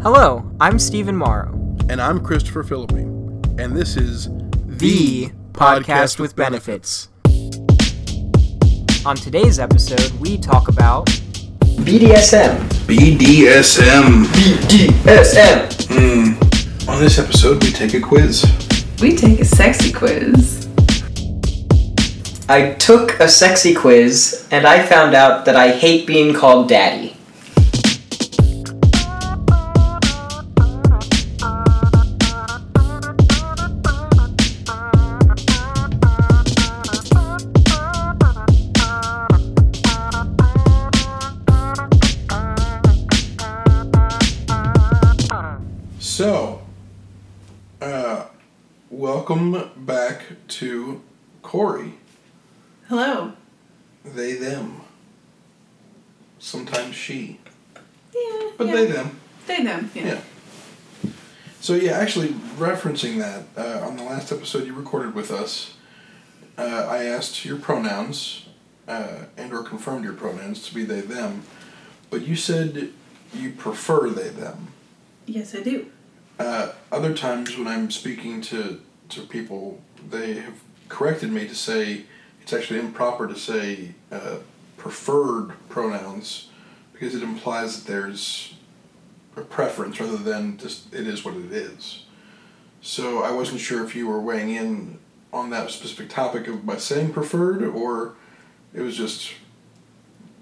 Hello, I'm Stephen Morrow. And I'm Christopher Philippi. And this is The Podcast with Benefits. On today's episode, we talk about BDSM. BDSM. BDSM. Hmm. On this episode, we take a quiz. We take a sexy quiz. I took a sexy quiz and I found out that I hate being called daddy. But yeah. they, them. They them. Yeah. Yeah. So, yeah, actually, referencing that, uh, on the last episode you recorded with us, uh, I asked your pronouns, uh, and or confirmed your pronouns to be they, them, but you said you prefer they, them. Yes, I do. Uh, other times when I'm speaking to, to people, they have corrected me to say it's actually improper to say uh, preferred pronouns because it implies that there's a preference rather than just it is what it is. So I wasn't sure if you were weighing in on that specific topic of by saying preferred or it was just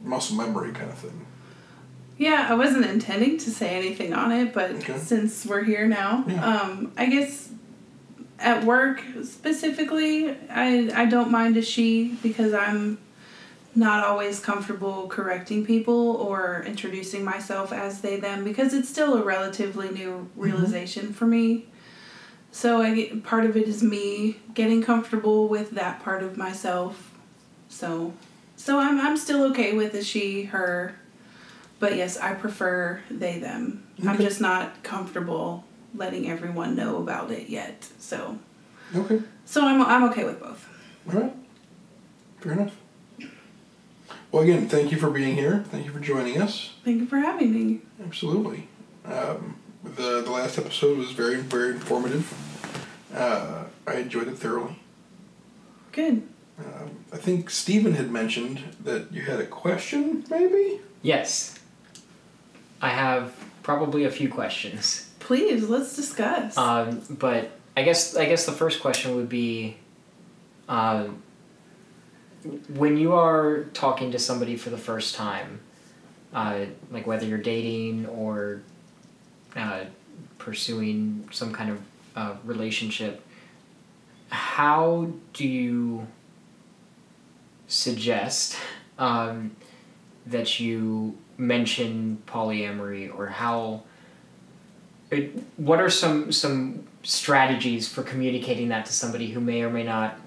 muscle memory kind of thing. Yeah, I wasn't intending to say anything on it, but Okay. since we're here now, Yeah. um, I guess at work specifically, I I don't mind a she because I'm not always comfortable correcting people or introducing myself as they them because it's still a relatively new mm-hmm. realization for me. So I get, part of it is me getting comfortable with that part of myself. So so I'm I'm still okay with the she her but yes, I prefer they them. I'm just not comfortable letting everyone know about it yet. So Okay. so I'm I'm okay with both. All right. Fair enough. Well, again, thank you for being here. Thank you for joining us. Thank you for having me. Absolutely. Um, the the last episode was very very informative. Uh, I enjoyed it thoroughly. Good. Um, I think Stephen had mentioned that you had a question, maybe. Yes. I have probably a few questions. Please, let's discuss. Um, but I guess I guess the first question would be um, when you are talking to somebody for the first time, uh, like whether you're dating or uh, pursuing some kind of uh, relationship, how do you suggest um, that you mention polyamory or how it, what are some some strategies for communicating that to somebody who may or may not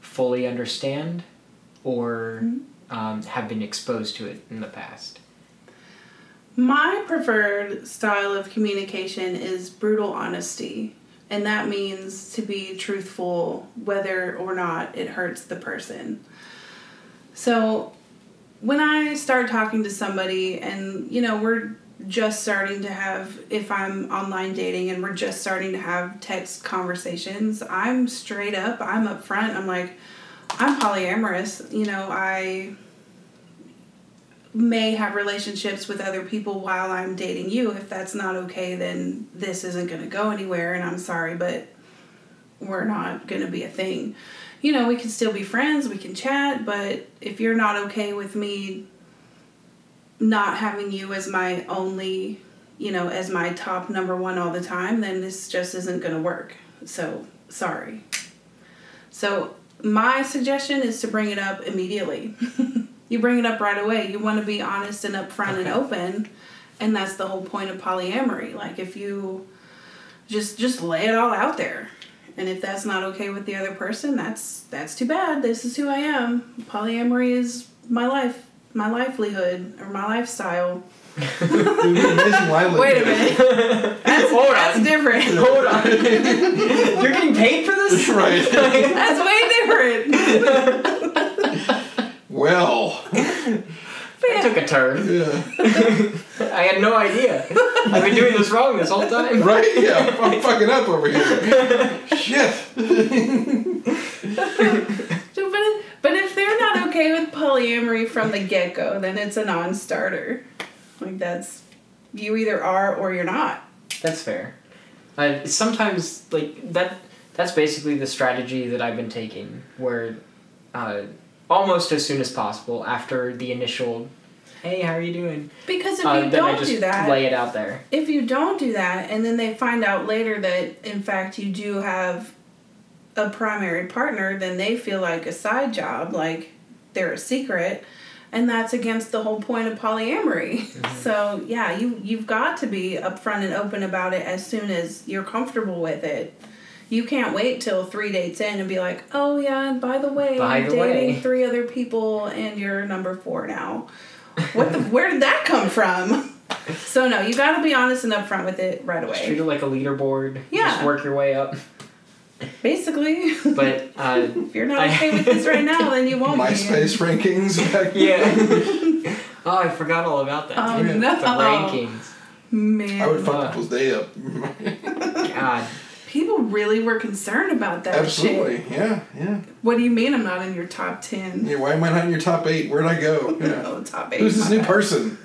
fully understand or um, have been exposed to it in the past My preferred style of communication is brutal honesty. And that means to be truthful whether or not it hurts the person. So when I start talking to somebody and, you know, we're just starting to have, if I'm online dating and we're just starting to have text conversations, I'm straight up, I'm upfront, I'm like, I'm polyamorous. You know, I may have relationships with other people while I'm dating you. If that's not okay, then this isn't going to go anywhere, and I'm sorry, but we're not going to be a thing. You know, we can still be friends, we can chat, but if you're not okay with me not having you as my only, you know, as my top number one all the time, then this just isn't going to work. So, sorry. So, my suggestion is to bring it up immediately. you bring it up right away. You want to be honest and upfront and open, and that's the whole point of polyamory. Like if you just just lay it all out there. And if that's not okay with the other person, that's that's too bad. This is who I am. Polyamory is my life, my livelihood or my lifestyle. Amazing livelihood. Wait a minute. That's, Hold that's on. different. hold on you're getting paid for this Right. That's way different. Well. It took a turn. Yeah. I had no idea. I've been doing this wrong this whole time. Right? Yeah, I'm fucking up over here. Shit. But, but if they're not okay with polyamory from the get go, then it's a non starter. Like, that's. You either are or you're not. That's fair. Uh, sometimes like that. That's basically the strategy that I've been taking, where uh, almost as soon as possible after the initial, "Hey, how are you doing?" Because if uh, you don't do that, lay it out there. if you don't do that and then they find out later that in fact you do have a primary partner then they feel like a side job like they're a secret and that's against the whole point of polyamory mm-hmm. so yeah you you've got to be upfront and open about it as soon as you're comfortable with it you can't wait till three dates in and be like oh yeah and by the way By i'm the dating way." three other people and you're number four now what the where did that come from so no, you got to be honest and upfront with it right Just treat it like a leaderboard. Yeah. Just work your way up. Basically, But uh, if you're not okay with this right now, then you won't be. MySpace rankings. back- yeah. oh, I forgot all about that. Oh, The no. rankings. Man, I would fuck Uh. people's day up. God. people really were concerned about that Absolutely. shit. Yeah, yeah. What do you mean I'm not in your top ten? Yeah, why am I not in your top eight? Where'd I go? Yeah. Oh, top eight. Who's this new bad. person?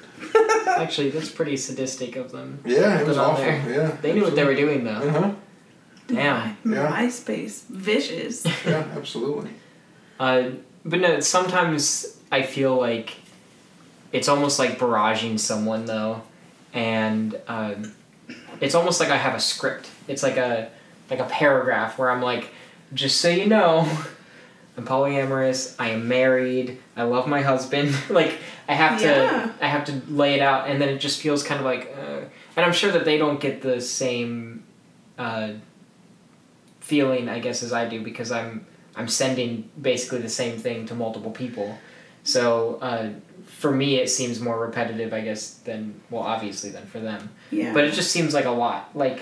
Actually, that's pretty sadistic of them. Yeah, it was awful. there. Yeah. They knew what they were doing, though. Uh huh. Damn. Yeah. MySpace, vicious. Yeah, absolutely. Uh, but no, sometimes I feel like it's almost like barraging someone though, and um, it's almost like I have a script. It's like a like a paragraph where I'm like, just so you know, I'm polyamorous. I am married. I love my husband. like I have to Yeah. I have to lay it out, and then it just feels kind of like, uh, and I'm sure that they don't get the same. Uh, feeling I guess as I do because I'm I'm sending basically the same thing to multiple people. So uh, for me, it seems more repetitive, I guess, than well, obviously, than for them. Yeah. But it just seems like a lot. Like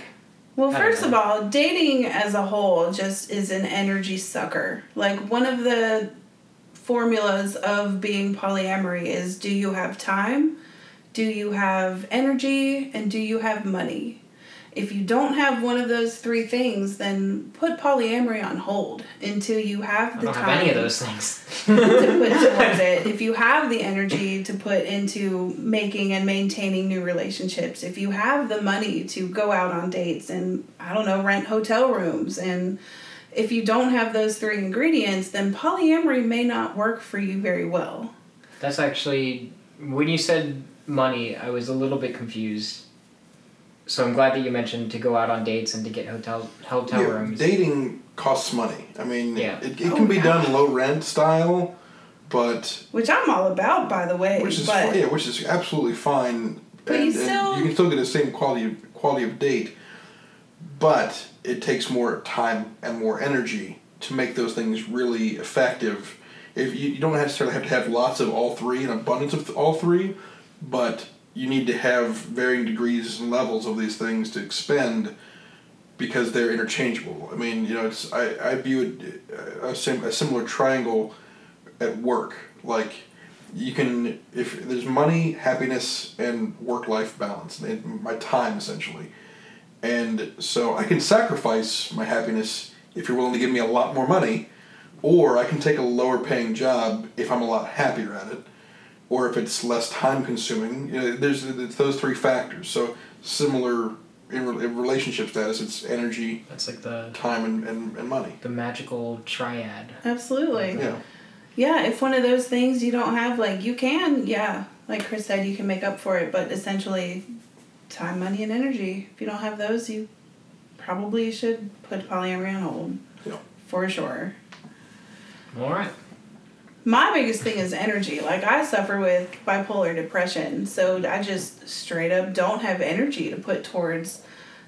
Well, first of all, dating as a whole just is an energy sucker. Like one of the formulas of being polyamory is do you have time? Do you have energy? And do you have money? If you don't have one of those three things, then put polyamory on hold until you have I the don't time have any of those things. to put towards it. If you have the energy to put into making and maintaining new relationships, if you have the money to go out on dates and I don't know, rent hotel rooms and if you don't have those three ingredients, then polyamory may not work for you very well. That's actually when you said money, I was a little bit confused. So I'm glad that you mentioned to go out on dates and to get hotel hotel Yeah, rooms. dating costs money. I mean, Yeah. it, it Oh, can be yeah. done low rent style, but Which I'm all about by the way. which is but fi- yeah, which is absolutely fine. But and, you still- and you can still get the same quality of, quality of date, but it takes more time and more energy to make those things really effective. If you, you don't necessarily have to have lots of all three, and abundance of all three, but you need to have varying degrees and levels of these things to expend because they're interchangeable. I mean, you know, it's I, I view it uh, a, sim, a similar triangle at work. Like you can if there's money, happiness, and work life balance, and my time essentially. And so I can sacrifice my happiness if you're willing to give me a lot more money, or I can take a lower paying job if I'm a lot happier at it, or if it's less time consuming. You know, there's it's those three factors. So similar in, re- in relationship status, it's energy, That's like the time, and, and, and money. the magical triad. Absolutely. Yeah. Yeah, if one of those things you don't have, like you can, yeah, like Chris said, you can make up for it, but essentially, time, money, and energy. If you don't have those, you probably should put polyamory on hold. Yeah. For sure. All right. My biggest thing is energy. Like, I suffer with bipolar depression, so I just straight up don't have energy to put towards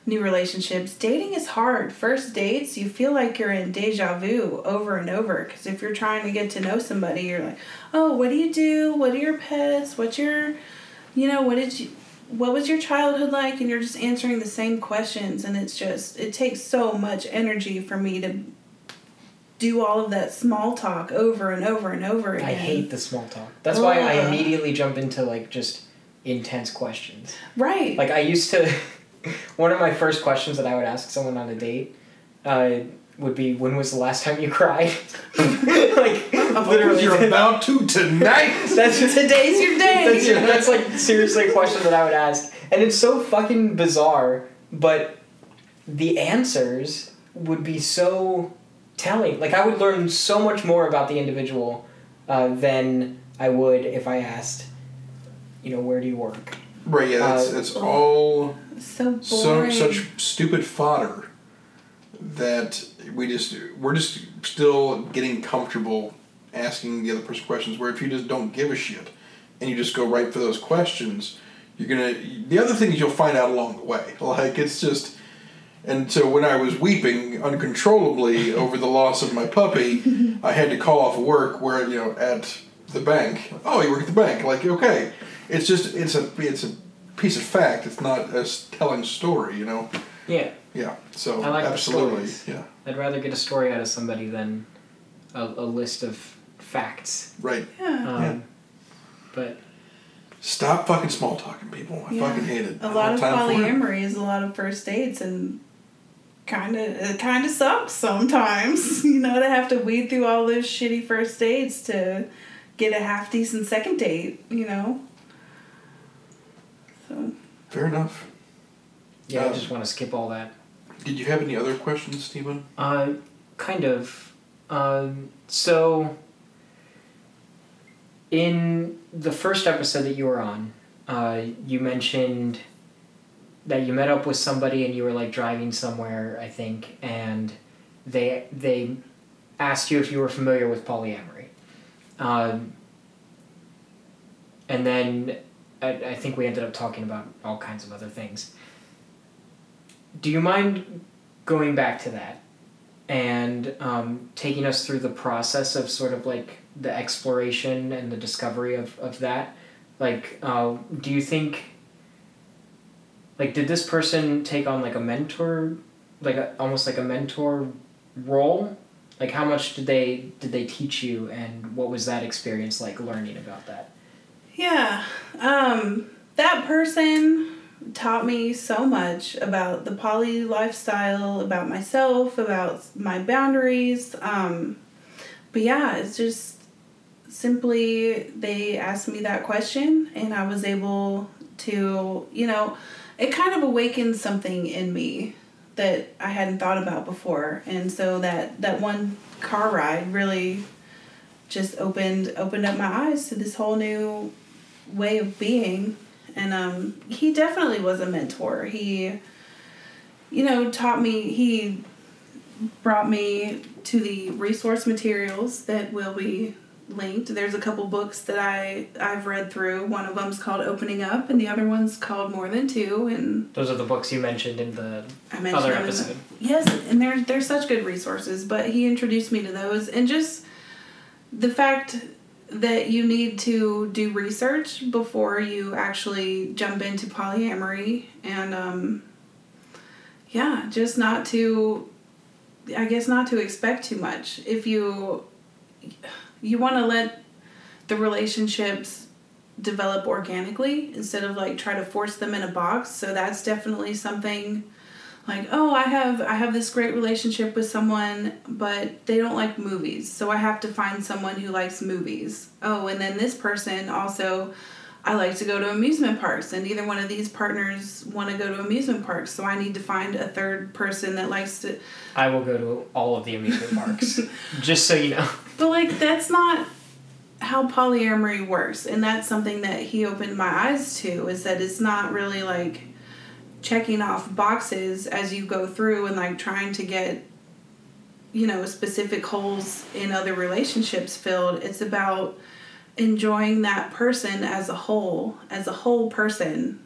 new relationships. Dating is hard. First dates, you feel like you're in deja vu over and over. Because if you're trying to get to know somebody, you're like, oh, what do you do? What are your pets? What's your, you know, what did you, what was your childhood like? And you're just answering the same questions. And it's just, it takes so much energy for me to do all of that small talk over and over and over again. I hate the small talk. That's why I immediately jump into like just intense questions. Right. Like I used to, one of my first questions that I would ask someone on a date, uh, would be, "When was the last time you cried?" like literally, You're about to tonight. that's Today's your day. that's, that's like seriously a question that I would ask, and it's so fucking bizarre, but the answers would be so telling. Like I would learn so much more about the individual uh, than I would if I asked, you know, where do you work? Right. Yeah. It's, Uh, it's all so boring. so such stupid fodder that we just we're just still getting comfortable asking the other person questions. Where if you just don't give a shit and you just go right for those questions, you're gonna. The other thing is you'll find out along the way. Like it's just. And so when I was weeping uncontrollably over the loss of my puppy, I had to call off work where you know at the bank. Oh, you work at the bank. Like okay, it's just it's a it's a piece of fact. It's not a s- telling story. You know. Yeah, Yeah. So I like absolutely. stories. Yeah. I'd rather get a story out of somebody than a, a list of facts. Right. yeah. Um, Yeah. But Stop fucking small talking, people. I Yeah. fucking hate it. A lot of time for it. polyamory is a lot of first dates and kind of it kind of sucks sometimes. You know to have to weed through all those shitty first dates to get a half decent second date. You know. So Fair enough. yeah, I Um, just want to skip all that. Did you have any other questions, Stephen? Uh, kind of. Um, so, in the first episode that you were on, uh, you mentioned that you met up with somebody and you were like driving somewhere, I think, and they they asked you if you were familiar with polyamory. Um, and then I, I think we ended up talking about all kinds of other things. Do you mind going back to that and um, taking us through the process of sort of like the exploration and the discovery of, of that like uh, do you think like did this person take on like a mentor like a, almost like a mentor role like how much did they did they teach you and what was that experience like learning about that yeah, um, that person taught me so much about the poly lifestyle, about myself, about my boundaries. Um, but yeah, it's just simply they asked me that question and I was able to, you know, it kind of awakened something in me that I hadn't thought about before. And so that that one car ride really just opened opened up my eyes to this whole new way of being and um he definitely was a mentor. He you know taught me he brought me to the resource materials that will be linked. There's a couple books that I I've read through. One of them's called Opening Up, and the other one's called More Than Two. And those are the books you mentioned in the I mentioned other in the- episode yes, and they're they're such good resources. But he introduced me to those, and just the fact that you need to do research before you actually jump into polyamory, and um, yeah, just not to, I guess, not to expect too much. If you you want to let the relationships develop organically instead of like try to force them in a box. So that's definitely something like oh i have i have this great relationship with someone but they don't like movies so i have to find someone who likes movies. Oh and then this person also i like to go to amusement parks and neither one of these partners want to go to amusement parks so i need to find a third person that likes to i will go to all of the amusement parks just so you know but like that's not how polyamory works and that's something that he opened my eyes to is that it's not really like checking off boxes as you go through and like trying to get you know specific holes in other relationships filled. It's about enjoying that person as a whole as a whole person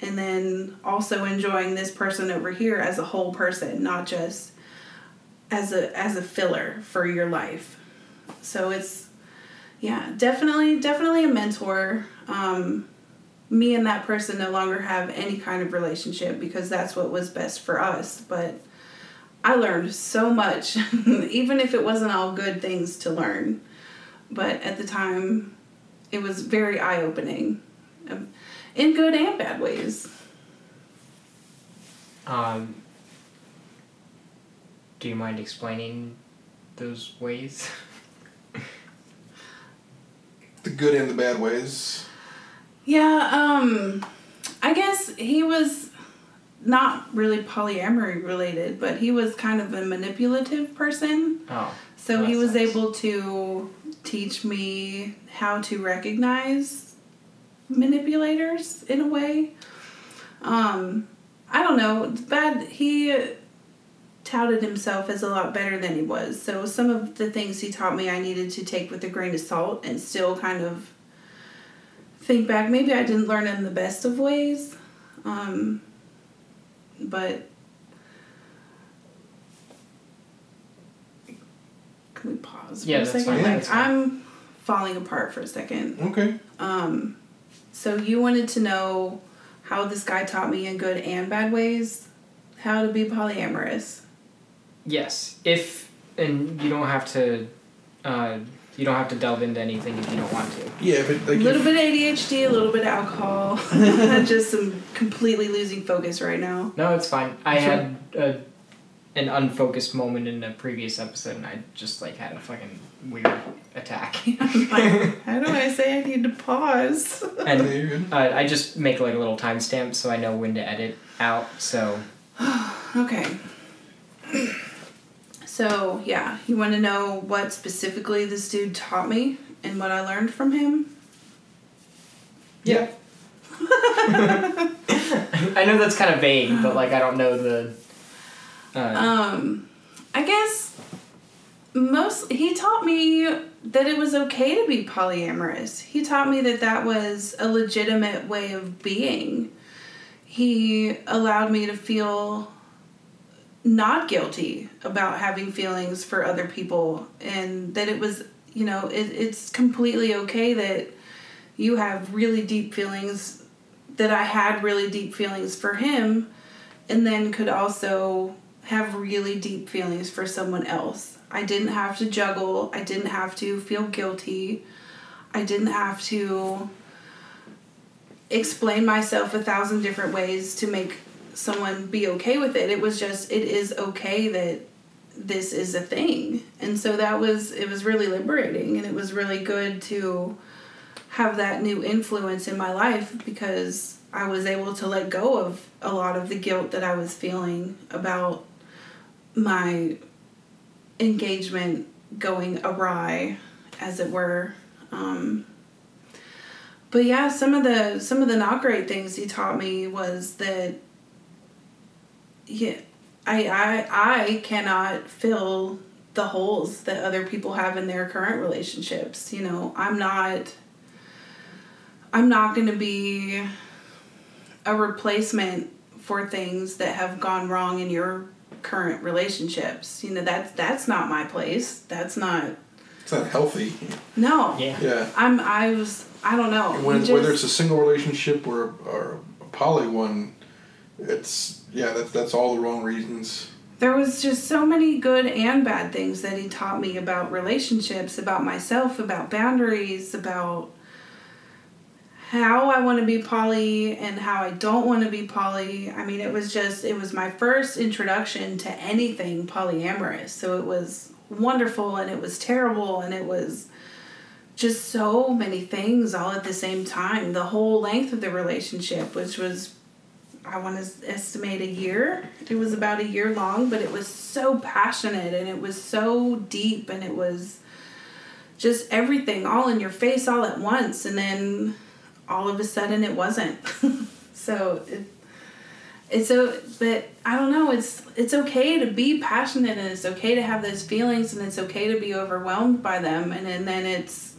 and then also enjoying this person over here as a whole person not just as a as a filler for your life so it's yeah definitely definitely a mentor um, me and that person no longer have any kind of relationship because that's what was best for us but i learned so much even if it wasn't all good things to learn but at the time it was very eye-opening Um, in good and bad ways. Um, do you mind explaining those ways? The good and the bad ways. Yeah, um, I guess he was not really polyamory related, but he was kind of a manipulative person. Oh. So he was sucks. able to teach me how to recognize manipulators in a way. Um, I don't know. It's bad. He touted himself as a lot better than he was. So some of the things he taught me, I needed to take with a grain of salt and still kind of think back. Maybe I didn't learn in the best of ways, um, but can we pause for Yeah, a that's second? fine. Yeah, like that's fine. I'm falling apart for a second. Okay. Um, so you wanted to know how this guy taught me in good and bad ways how to be polyamorous. Yes, if and you don't have to, uh, you don't have to delve into anything if you don't want to. Yeah, but A little if- bit of ADHD, a little bit of alcohol. Just some completely losing focus right now. No, it's fine. I Sure. had a, an unfocused moment in a previous episode, and I just like had a fucking weird attack. I'm like, how do I say I need to pause? And uh, I just make like a little timestamp so I know when to edit out. So Okay. So, yeah, you want to know what specifically this dude taught me and what I learned from him? yeah. I know that's kind of vague, but like I don't know the. Uh, Um, I guess most he taught me that it was okay to be polyamorous. He taught me that that was a legitimate way of being. He allowed me to feel not guilty about having feelings for other people and that it was, you know, it, it's completely okay that you have really deep feelings that I had really deep feelings for him and then could also have really deep feelings for someone else. I didn't have to juggle. I didn't have to feel guilty. I didn't have to explain myself a thousand different ways to make someone be okay with it. It was just it is okay that this is a thing. And so that was it was really liberating and it was really good to have that new influence in my life because I was able to let go of a lot of the guilt that I was feeling about my engagement going awry, as it were. Um, but yeah, some of the some of the not great things he taught me was that yeah, I I I cannot fill the holes that other people have in their current relationships. You know, I'm not I'm not going to be a replacement for things that have gone wrong in your current relationships. You know, that's that's not my place. That's not It's not healthy. no. yeah. Yeah. I'm I was I don't know. When, It whether it's a single relationship or or a poly one, it's yeah, that's that's all the wrong reasons. there was just so many good and bad things that he taught me about relationships, about myself, about boundaries, about how I want to be poly and how I don't want to be poly. I mean, it was just it was my first introduction to anything polyamorous. So it was wonderful and it was terrible and it was just so many things all at the same time. The whole length of the relationship, which was I want to estimate a year. It was about a year long, but it was so passionate and it was so deep and it was just everything all in your face all at once and then all of a sudden it wasn't. so it it's so but I don't know, it's it's okay to be passionate and it's okay to have those feelings and it's okay to be overwhelmed by them and, and then it's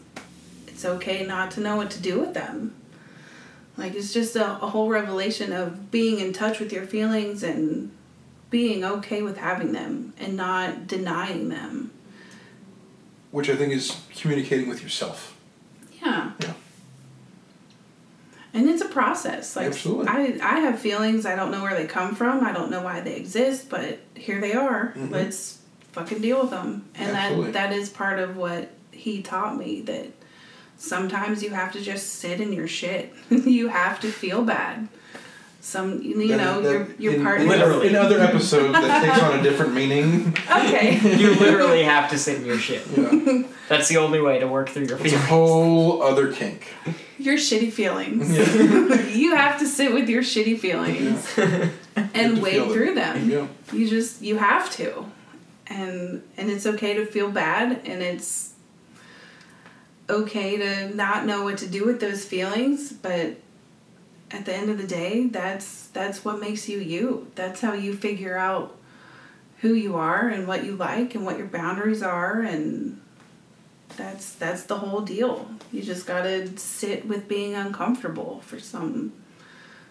it's okay not to know what to do with them. Like it's just a, a whole revelation of being in touch with your feelings and being okay with having them and not denying them. Which I think is communicating with yourself. Yeah. Yeah. And it's a process. Like Absolutely. I I have feelings, I don't know where they come from, I don't know why they exist, but here they are. Mhm. Let's fucking deal with them. And Absolutely. that that is part of what he taught me that Sometimes you have to just sit in your shit. you have to feel bad. Some, you That- know, that- your your in, partner. in, Literally. in other episodes that takes on a different meaning. Okay. You literally have to sit in your shit. Yeah. That's the only way to work through your feelings. It's a whole other kink. your shitty feelings. Yeah. you have to sit with your shitty feelings You have and to wade through them. them. Yeah. You just you have to. And and it's okay to feel bad and it's okay to not know what to do with those feelings, but at the end of the day, that's that's what makes you you. That's how you figure out who you are and what you like and what your boundaries are and that's that's the whole deal. You just got to sit with being uncomfortable for some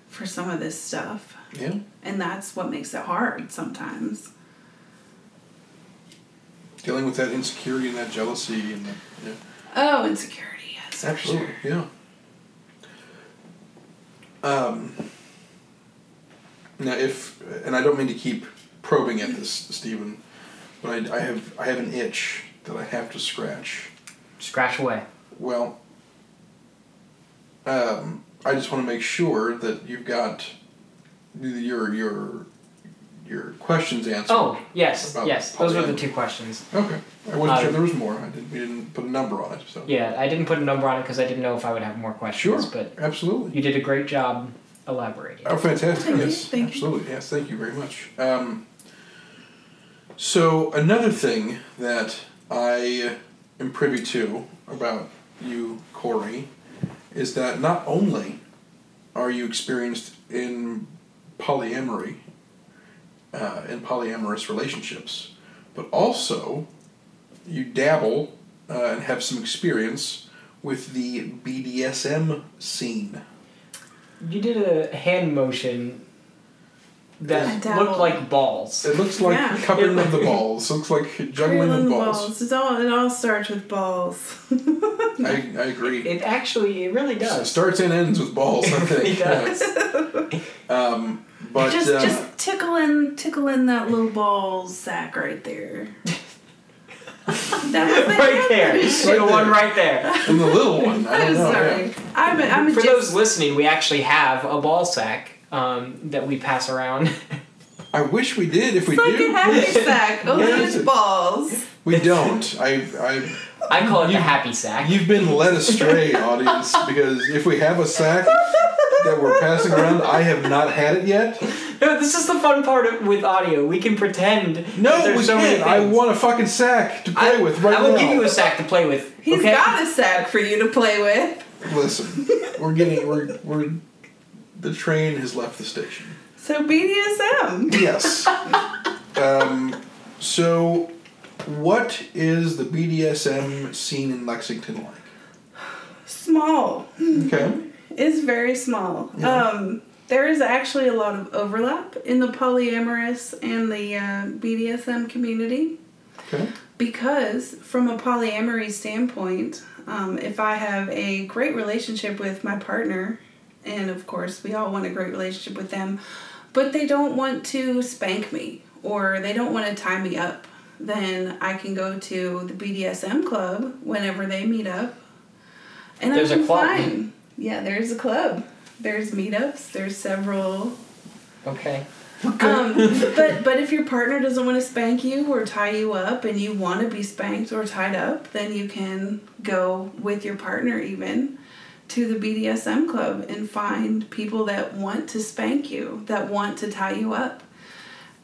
for some of this stuff. Yeah. And that's what makes it hard sometimes. Dealing with that insecurity and that jealousy and that, yeah. Oh, insecurity, yes. Absolutely, sure. yeah. Um, now, if and I don't mean to keep probing at this, Stephen, but I, I have I have an itch that I have to scratch. Scratch away. Well, um, I just want to make sure that you've got your your your questions answered. Oh, yes, yes. Those were the two questions. Okay, I wasn't Uh, sure there was more. I didn't. We didn't put a number on it, so. Yeah, I didn't put a number on it because I didn't know if I would have more questions. Sure. questions, but Absolutely. you did a great job elaborating. Oh, fantastic! Thank you, yes, thank you. absolutely. Yes, thank you very much. Um, so another thing that I am privy to about you, Cori, is that not only are you experienced in polyamory, uh, in polyamorous relationships, but also you dabble uh, and have some experience with the BDSM scene. You did a hand motion that dabbled. looked like balls. It looks like Yeah. cupping of the balls. Looks like juggling of Cradling balls. It's all it all starts with balls. I, I agree. It actually, it really It does. starts and ends with balls. I It really think. does. Um, but just uh, just tickling tickling that little ball sack right there. that was the right there. Right the one right there. and the little one. I don't know. Sorry. yeah. I'm a, I'm a For just, those listening, we actually have a ball sack um, that we pass around. I wish we did. If we It's like do, a happy sack, only Yes. balls. we don't. I, I, I call it the You- happy sack. you've been led astray, audience, because if we have a sack that we're passing around, I have not had it yet. No, this is the fun part of, with audio. We can pretend. No, there's we so can't. I want a fucking sack to play I, with right now. I will now. give you a sack to play with. He's okay? got a sack for you to play with. Listen, we're getting we're we're the train has left the station. So BDSM. Yes. um, so, what is the BDSM scene in Lexington like? Small. Okay. It's very small. Yeah. Um, there is actually a lot of overlap in the polyamorous and the uh, BDSM community Okay. because, from a polyamory standpoint, um, if I have a great relationship with my partner, and of course we all want a great relationship with them, but they don't want to spank me or they don't want to tie me up, then I can go to the BDSM club whenever they meet up. And There's a I'm club. fine. Yeah, there's a club. There's meetups. There's several. Okay. Um, but but if your partner doesn't want to spank you or tie you up, and you want to be spanked or tied up, then you can go with your partner even to the BDSM club and find people that want to spank you, that want to tie you up.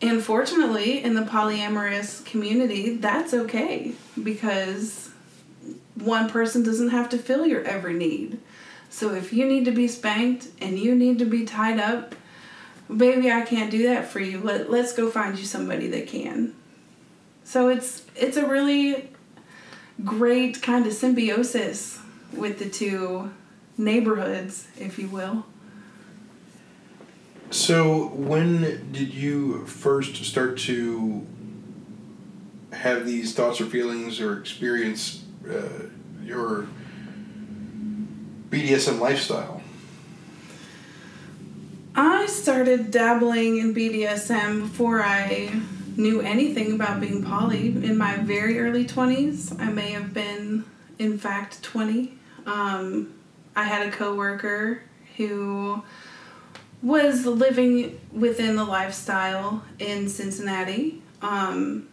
And fortunately, in the polyamorous community, that's okay because one person doesn't have to fill your every need. So if you need to be spanked and you need to be tied up, baby, I can't do that for you. Let, let's go find you somebody that can. So it's it's a really great kind of symbiosis with the two neighborhoods, if you will. So, when did you first start to have these thoughts or feelings or experience uh, your BDSM lifestyle? I started dabbling in BDSM before I knew anything about being poly. In my very early 20s, I may have been, in fact, 20. Um, I had a coworker who was living within the lifestyle in Cincinnati. Um,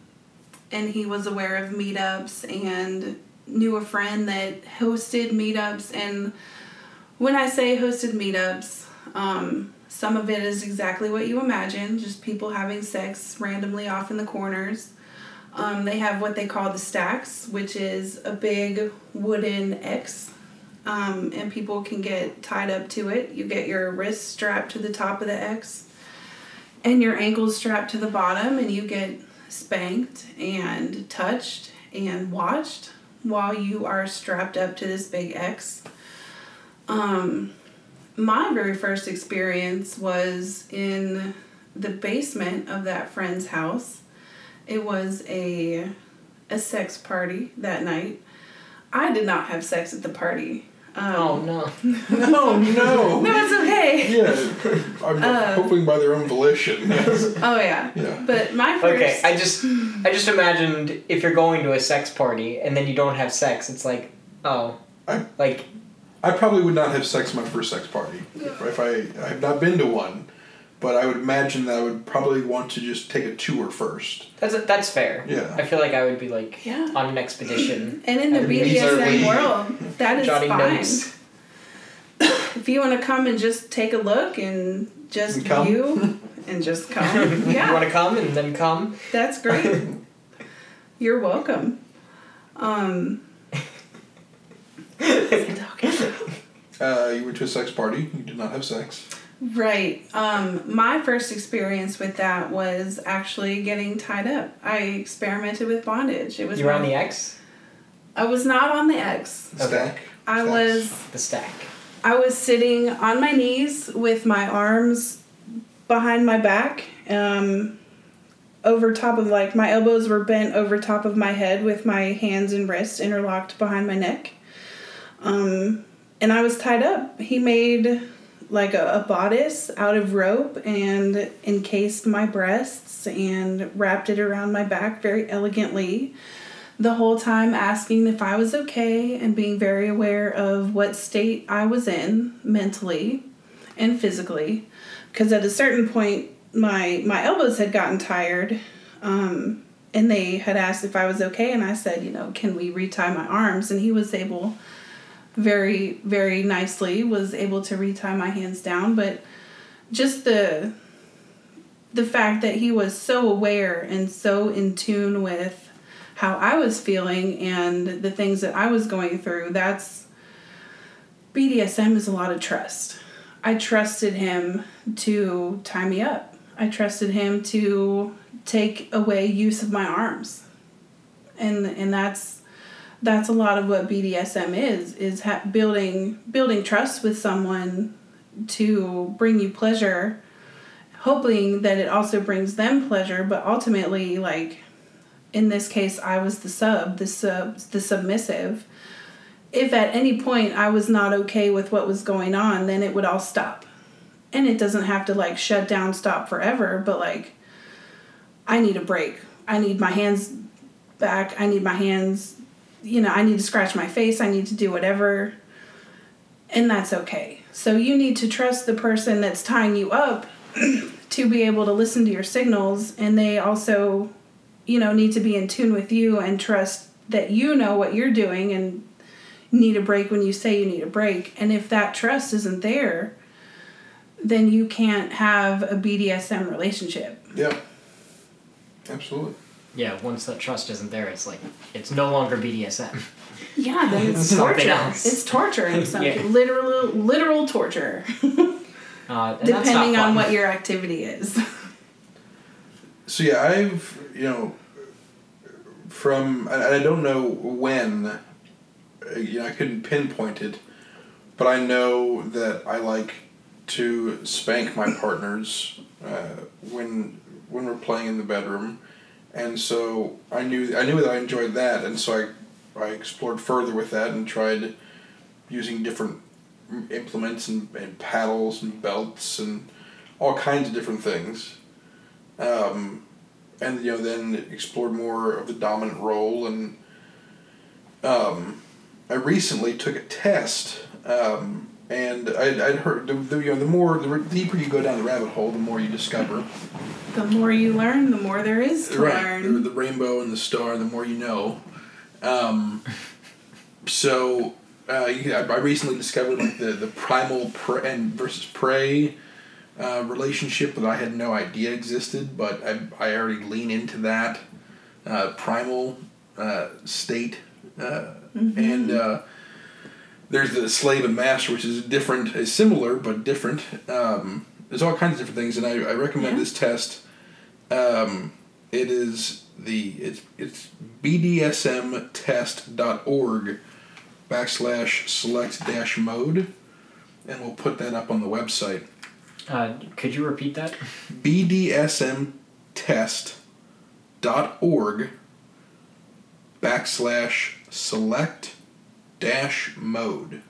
and he was aware of meetups and knew a friend that hosted meetups. And when I say hosted meetups, um, some of it is exactly what you imagine just people having sex randomly off in the corners. Um, they have what they call the stacks, which is a big wooden X, um, and people can get tied up to it. You get your wrists strapped to the top of the X, and your ankles strapped to the bottom, and you get spanked and touched and watched while you are strapped up to this big X. Um, my very first experience was in the basement of that friend's house. It was a a sex party that night. I did not have sex at the party. Um, Oh no. No, no. No, it's okay. Yeah, I'm Uh, hoping by their own volition. Yes. Oh yeah. Yeah. But my first. Okay, I just I just imagined if you're going to a sex party and then you don't have sex, it's like, oh, I- like I probably would not have sex my first sex party if, if I I have not been to one, but I would imagine that I would probably want to just take a tour first. that's that's fair. Yeah. I feel like I would be like Yeah. on an expedition. and in the And BDSM world, that is jotting fine. notes. If you want to come and just take a look and just And come? view and just come, You want to come and then come? that's great. You're welcome. Um, Uh, you went to a sex party. You did not have sex. Right. Um, my first experience with that was actually getting tied up. I experimented with bondage. It was You were on the X, I was not on the X. Okay. Stack. I Stacks. was the stack. I was sitting on my knees with my arms behind my back, um, over top of like my elbows were bent over top of my head with my hands and wrists interlocked behind my neck. Um, and I was tied up. He made like a, a bodice out of rope and encased my breasts and wrapped it around my back very elegantly the whole time asking if I was okay and being very aware of what state I was in mentally and physically. Because at a certain point, my my elbows had gotten tired, um, and they had asked if I was okay, and I said, you know, can we retie my arms? And he was able, very very nicely, was able to retie my hands down, but just the the fact that he was so aware and so in tune with how I was feeling and the things that I was going through, that's BDSM is a lot of trust. I trusted him to tie me up. I trusted him to take away use of my arms. And and that's that's a lot of what BDSM is is ha- building building trust with someone to bring you pleasure hoping that it also brings them pleasure but ultimately like in this case I was the sub, the sub, the submissive. If at any point I was not okay with what was going on, then it would all stop. And it doesn't have to like shut down, stop forever, but like I need a break. I need my hands back. I need my hands, you know, I need to scratch my face. I need to do whatever. And that's okay. So you need to trust the person that's tying you up to be able to listen to your signals and they also you know need to be in tune with you and trust that you know what you're doing and need a break when you say you need a break and if that trust isn't there then you can't have a BDSM relationship Yeah. Absolutely. Yeah, once that trust isn't there, it's like it's no longer BDSM. yeah then it's Something torture else. it's torture in some Yeah. literal literal torture Uh, and that's not depending on what your activity is So yeah, I've you know from and I don't know when uh, you know I couldn't pinpoint it, but I know that I like to spank my partners uh, when when we're playing in the bedroom, and so I knew I knew that I enjoyed that, and so I I explored further with that and tried using different implements and, and paddles and belts and all kinds of different things. Um, and you know then explored more of the dominant role and um, I recently took a test, um, and I'd, I'd heard the, the, you know, the more the deeper you go down the rabbit hole, the more you discover. The more you learn, the more there is to right, learn. The, the rainbow and the star, the more you know. Um, so uh, you, I recently discovered like the the primal pre- and versus prey uh, relationship that I had no idea existed, but I I already lean into that uh, primal uh, state, uh, and uh, there's the slave and master, which is different, is similar but different. Um, there's all kinds of different things, and I, I recommend Yeah. this test. Um, it is the it's it's bdsmtest.org backslash select dash mode, and we'll put that up on the website. Uh, could you repeat that? bdsmtest.org backslash select dash mode.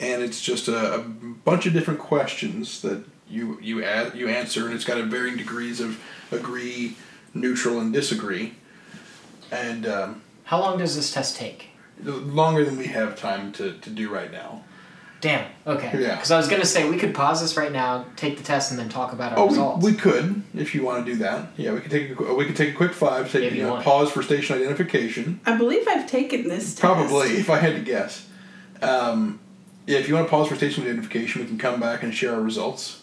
And it's just a, a bunch of different questions that you you add, you answer, and it's got a varying degrees of agree, neutral, and disagree. And um, How long does this test take? longer than we have time to, to do right now. Damn. Okay. Yeah. Because I was gonna say we could pause this right now, take the test, and then talk about our Oh, results. we, we could if you want to do that. Yeah, we could take a, we could take a quick five, take If you you know, pause for station identification. I believe I've taken this test. Probably, if I had to guess. Um, yeah, if you want to pause for station identification, we can come back and share our results.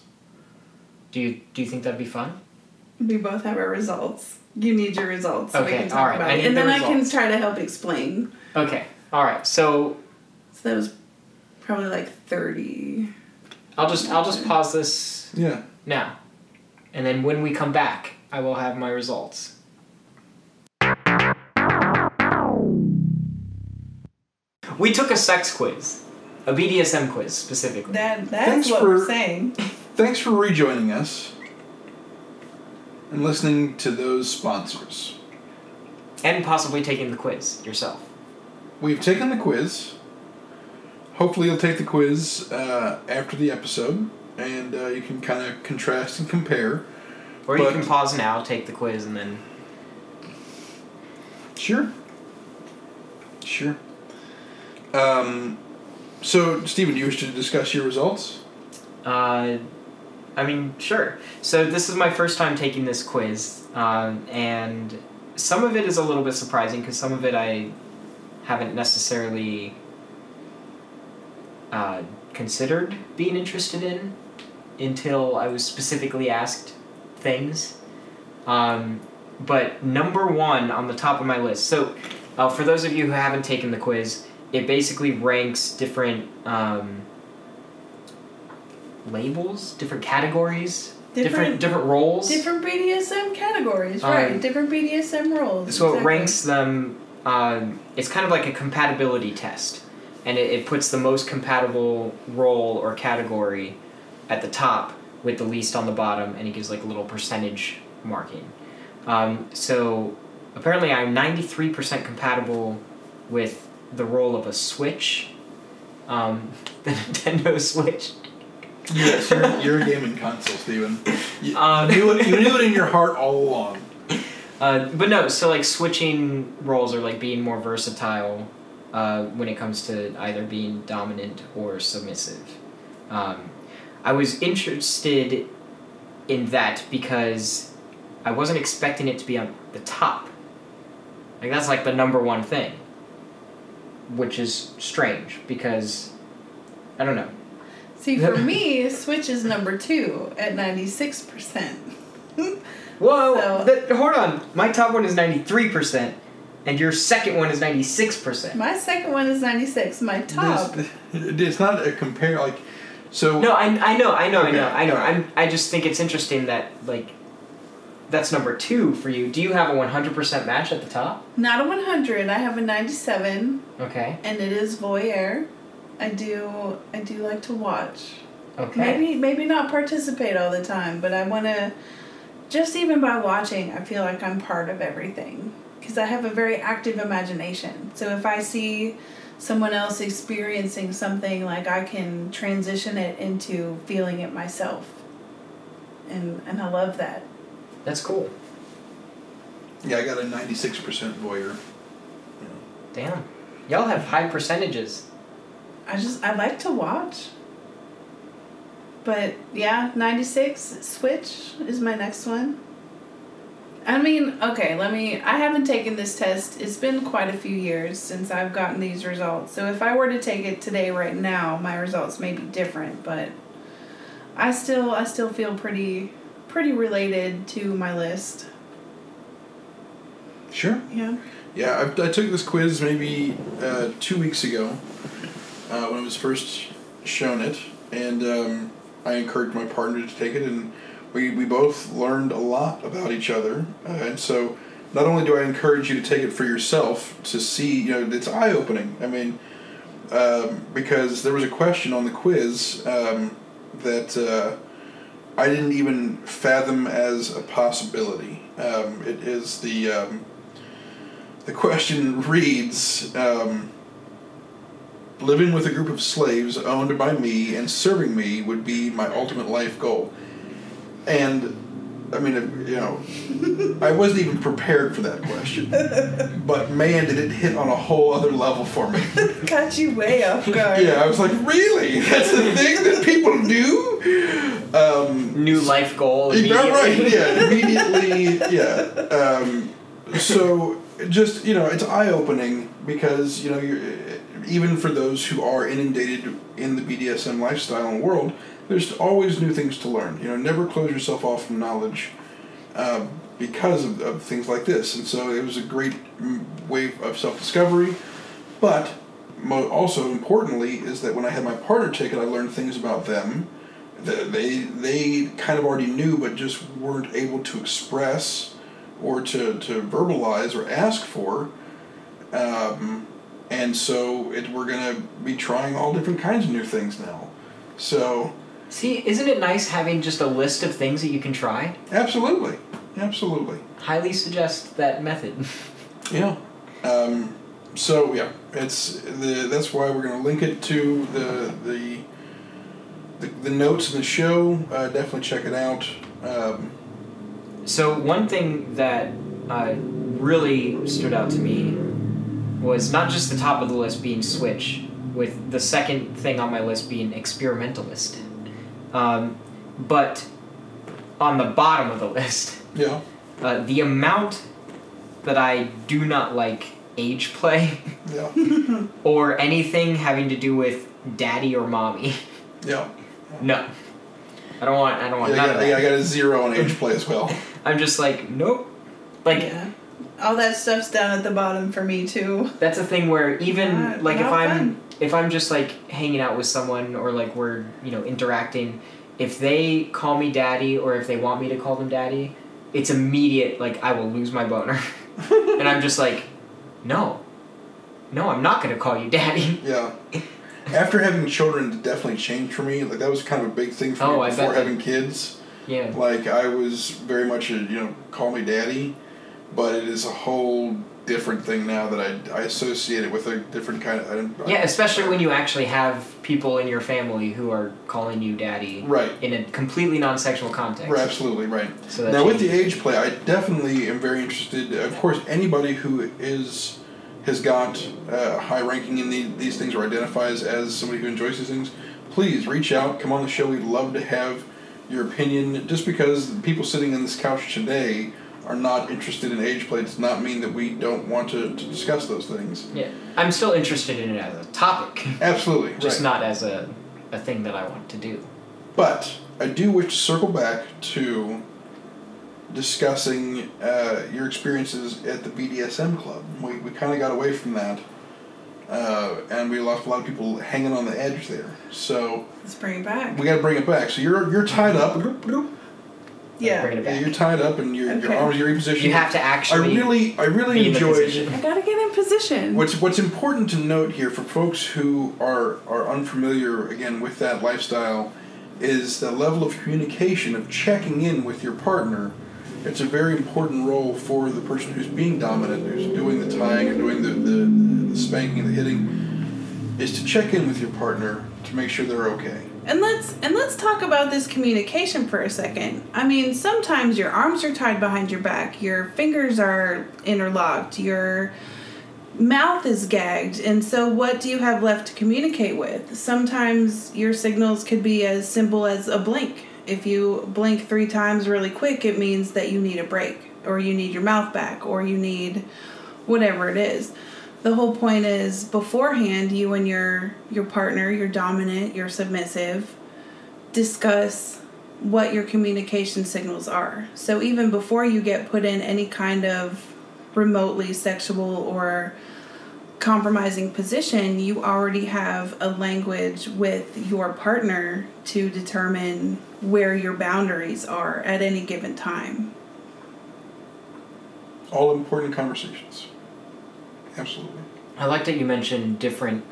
do you do you think that'd be fun? We both have our results. You need your results so we Okay, can talk alright, about I it. need And the then I can try to help explain. Okay. All right. So So that was probably like 30. I'll just I'll just pause this Yeah. now, and then when we come back, I will have my results. We took a sex quiz, a BDSM quiz specifically. That That's Thanks what for- we're saying. Thanks for rejoining us and listening to those sponsors. and possibly taking the quiz yourself. We've taken the quiz. Hopefully, you'll take the quiz uh, after the episode, and uh, you can kind of contrast and compare. Or you can pause now, take the quiz, and then. Sure. Sure. Um, so, Stephen, do you wish to discuss your results? Uh, I mean, sure. So this is my first time taking this quiz, um, and some of it is a little bit surprising because some of it I haven't necessarily uh, considered being interested in until I was specifically asked things. Um, but number one on the top of my list. So, uh, for those of you who haven't taken the quiz, it basically ranks different. Um, labels, different categories, different Different- different, roles. Different BDSM categories, Um, right? Different BDSM roles. so it ranks them. Um, it's kind of like a compatibility test, and it, it puts the most compatible role or category at the top with the least on the bottom, and it gives like a little percentage marking. Um, so apparently, I'm 93% compatible with the role of a Switch, um, the Nintendo Switch. Yes, you're, you're a gaming console, Stephen. You, Um, knew it, you knew it in your heart all along. Uh, but no, so like switching roles or like being more versatile uh, when it comes to either being dominant or submissive. Um, I was interested in that because I wasn't expecting it to be on the top. Like that's like the number one thing, which is strange because I don't know. See, for me, Switch is number two at 96%. Whoa! So- that- hold on, my top one is ninety three percent, and your second one is ninety six percent. My second one is 96. My top. This- it's not a compare like so. No, I, I know, I know, I know, I know. I'm, I just think it's interesting that like that's number two for you. Do you have a one hundred percent match at the top? Not a 100. I have a 97, Okay. and it is voyeur. I do. I do like to watch. Okay. Maybe maybe not participate all the time, but I want to. Just even by watching, I feel like I'm part of everything because I have a very active imagination. So if I see someone else experiencing something, like I can transition it into feeling it myself. And and I love that. That's cool. Yeah, I got a ninety-six percent voyeur. You know, Damn. Y'all have high percentages. I just I like to watch. But yeah, 96 Switch is my next one. I mean, okay, let me I haven't taken this test. It's been quite a few years since I've gotten these results. So if I were to take it today right now, my results may be different, but I still I still feel pretty pretty related to my list. Sure. Yeah. Yeah, I, I took this quiz maybe uh, two weeks ago uh, when it was first shown it, and um, I encouraged my partner to take it, and we, we both learned a lot about each other. Uh, and so, not only do I encourage you to take it for yourself to see, you know, it's eye opening. I mean, um, because there was a question on the quiz um, that uh, I didn't even fathom as a possibility. Um, it is the um, the question reads um, Living with a group of slaves owned by me and serving me would be my ultimate life goal. And, I mean, you know, I wasn't even prepared for that question. But man, did it hit on a whole other level for me. Got you way off guard. Yeah, I was like, really? That's the thing that people do? Um, New life goal. yeah, right. immediately. Yeah, immediately. Yeah. Um, so just you know, it's eye opening because you know you're even for those who are inundated in the BDSM lifestyle and world. There's always new things to learn. You know, never close yourself off from knowledge uh, because of, of things like this. And so it was a great mm, wave of self discovery. But also importantly is that when I had my partner take it, I learned things about them that they they kind of already knew, but just weren't able to express or to, to verbalize or ask for. Um, and so it, we're going to be trying all different kinds of new things now. So, See, isn't it nice having just a list of things that you can try? absolutely. Absolutely. Highly suggest that method. Yeah. Um, so yeah, it's the that's why we're gonna link it to the the the, the notes in the show. Uh, definitely check it out. Um, So one thing that uh, really stood out to me was not just the top of the list being Switch, with the second thing on my list being experimentalist, um, but on the bottom of the list, yeah. uh, the amount that I do not like age play Yeah. or anything having to do with daddy or mommy. Yeah. No. I don't want. I don't want Yeah, I got, of yeah, I got a zero on age play as well. I'm just like nope. Like yeah. All that stuff's down at the bottom for me too. that's a thing where even Not- like if I'm fun. If I'm just like hanging out with someone or like we're you know interacting, if they call me daddy or if they want me to call them daddy, it's immediate. Like I will lose my boner, and I'm just like, no, no, I'm not gonna call you daddy. Yeah. After having children, it definitely changed for me. Like that was kind of a big thing for Oh, me before having kids. Yeah. Like I was very much a you know call me daddy, but it is a whole different thing now that I, I associate it with a different kind of. I, Yeah, especially when you actually have people in your family who are calling you daddy Right. in a completely non-sexual context. Right, absolutely right. So now with the age play, I definitely am very interested. Of course, anybody who is has got uh, high ranking in the, these things or identifies as somebody who enjoys these things, please reach out. Come on the show. We'd love to have your opinion. Just because the people sitting in this couch today are not interested in age play does not mean that we don't want to, to discuss those things. Yeah, I'm still interested in it as a topic, Absolutely, just right. not as a, a thing that I want to do. But I do wish to circle back to discussing uh, your experiences at the BDSM club. We, we kind of got away from that, uh, and we left a lot of people hanging on the edge there. So Let's bring it back. we got to bring it back. So you're you're tied up. Yeah. Bring it Yeah, back. you're tied up, and your your Okay. arms are in position. You have to actually I actually. really I really be in the enjoyed. position. I gotta get in position. What's what's important to note here for folks who are are unfamiliar again with that lifestyle is the level of communication of checking in with your partner. It's a very important role for the person who's being dominant, who's doing the tying and doing the, the, the spanking and the hitting, is to check in with your partner to make sure they're okay. And let's and let's talk about this communication for a second. I mean, sometimes your arms are tied behind your back, your fingers are interlocked, your mouth is gagged. And so what do you have left to communicate with? Sometimes your signals could be as simple as a blink. If you blink three times really quick it means that you need a break or you need your mouth back or you need whatever it is the whole point is beforehand you and your your partner your dominant your submissive discuss what your communication signals are so even before you get put in any kind of remotely sexual or compromising position, you already have a language with your partner to determine where your boundaries are at any given time. All important conversations. Absolutely. I like that you mentioned different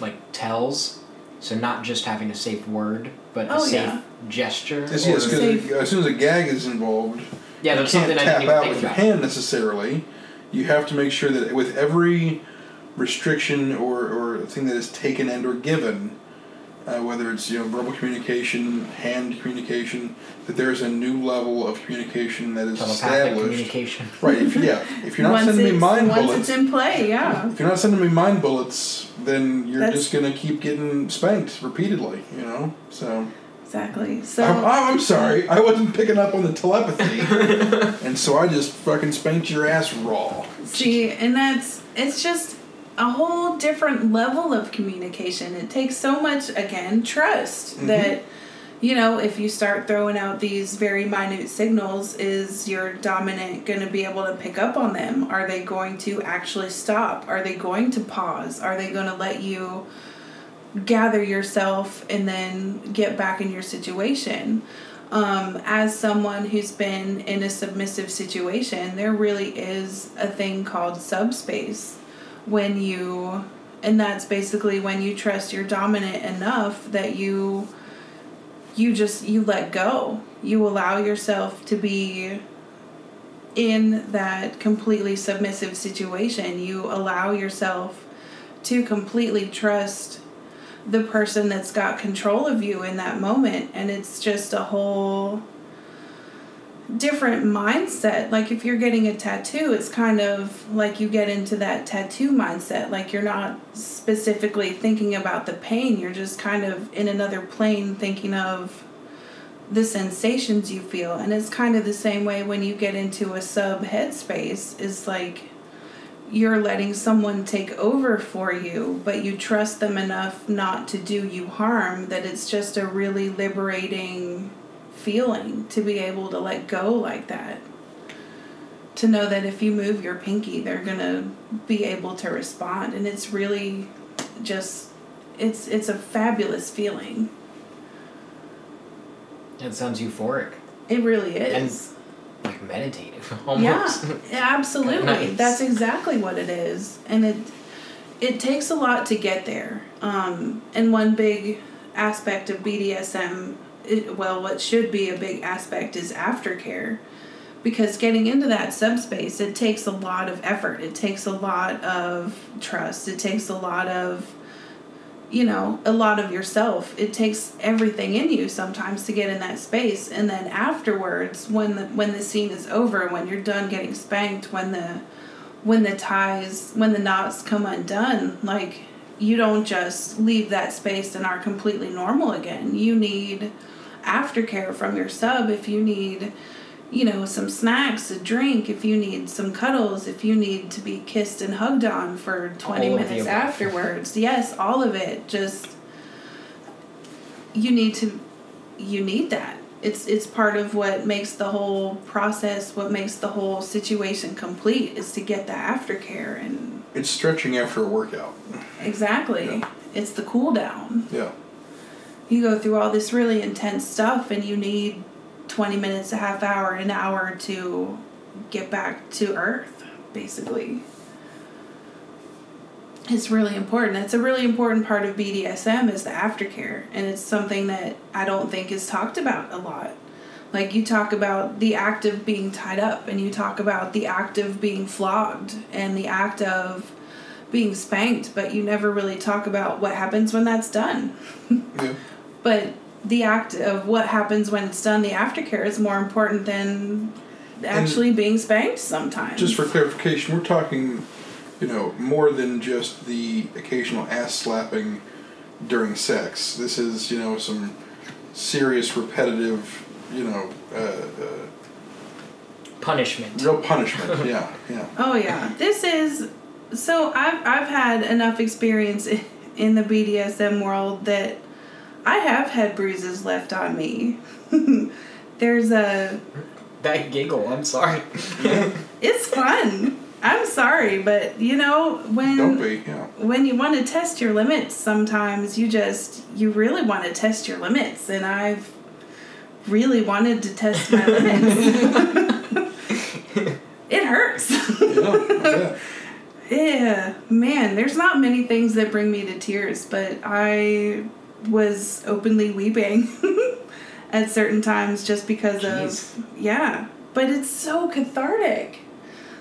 like tells. So not just having a safe word, but a Oh, safe yeah. gesture. Yes, or- yes, Safe. because as soon as a gag is involved, yeah, you that's can't something I tap didn't out with your hand necessarily. You have to make sure that with every restriction or, or thing that is taken and or given, uh, whether it's you know verbal communication, hand communication, that there is a new level of communication that is Telepathic established. communication. Right. If yeah, if you're not once sending me it's, mind once bullets, it's in play, yeah. if you're not sending me mind bullets, then you're That's- just gonna keep getting spanked repeatedly. You know. So Exactly. So I'm, I'm sorry, I wasn't picking up on the telepathy, and so I just fucking spanked your ass raw. See, and that's it's just a whole different level of communication. It takes so much again trust Mhm. that you know if you start throwing out these very minute signals, is your dominant going to be able to pick up on them? Are they going to actually stop? Are they going to pause? Are they going to let you? gather yourself and then get back in your situation. Um, as someone who's been in a submissive situation, there really is a thing called subspace when you, and that's basically when you trust your dominant enough that you, you just you let go. You allow yourself to be in that completely submissive situation. You allow yourself to completely trust the person that's got control of you in that moment and it's just a whole different mindset. Like if you're getting a tattoo it's kind of like you get into that tattoo mindset. Like you're not specifically thinking about the pain. You're just kind of in another plane thinking of the sensations you feel. And it's kind of the same way when you get into a sub headspace. Is like you're letting someone take over for you, but you trust them enough not to do you harm that it's just a really liberating feeling to be able to let go like that. To know that if you move your pinky, they're going to be able to respond and it's really just it's it's a fabulous feeling. It sounds euphoric, It really is. And like meditative almost. Yeah, absolutely. Nice. That's exactly what it is, and it it takes a lot to get there. Um, and one big aspect of BDSM, well, what should be a big aspect is aftercare, because getting into that subspace, it takes a lot of effort. It takes a lot of trust. It takes a lot of you know a lot of yourself it takes everything in you sometimes to get in that space and then afterwards when the when the scene is over when you're done getting spanked when the when the ties when the knots come undone like you don't just leave that space and are completely normal again you need aftercare from your sub if you need you know some snacks a drink if you need some cuddles if you need to be kissed and hugged on for 20 All minutes afterwards yes all of it just you need to you need that it's it's part of what makes the whole process what makes the whole situation complete is to get the aftercare and It's stretching after a workout. exactly Yeah. it's the cool down Yeah. You go through all this really intense stuff and you need 20 minutes a half hour an hour to get back to earth basically. It's really important. It's a really important part of bdsm is the aftercare and it's something that i don't think is talked about a lot. Like you talk about the act of being tied up and you talk about the act of being flogged and the act of being spanked but you never really talk about what happens when that's done. Yeah. But the act of what happens when it's done, the aftercare is more important than actually being spanked sometimes. Just for clarification, we're talking you know, more than just the occasional ass slapping during sex. This is, you know, some serious, repetitive, you know, uh, uh, Punishment. real punishment. yeah, yeah. Oh yeah, this is. So I've I've had enough experience in the BDSM world that I have had bruises left on me. There's a. That giggle. I'm sorry. It's fun. I'm sorry, but you know when Don't be, yeah. when you want to test your limits, sometimes you just you really want to test your limits, and I've really wanted to test my limits. it hurts. Yeah, yeah. Yeah, man, there's not many things that bring me to tears, but I was openly weeping at certain times just because Jeez. of yeah. But it's so cathartic.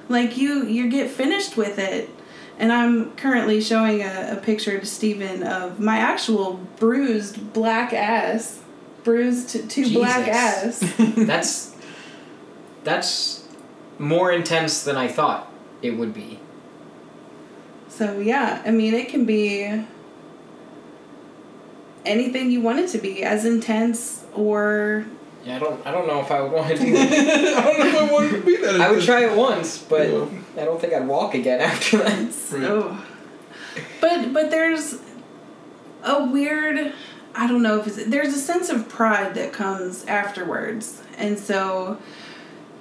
Like you you get finished with it. And I'm currently showing a, a picture to Stephen of my actual bruised black ass. Bruised to black ass. That's that's more intense than I thought it would be. So yeah, I mean it can be anything you want it to be, as intense or Yeah, I don't I don't know if I would want to do that. I don't know if I wanted to be that. I would try it once, but Yeah. I don't think I'd walk again after that. Right. oh. But but there's a weird I don't know if it's there's a sense of pride that comes afterwards. And so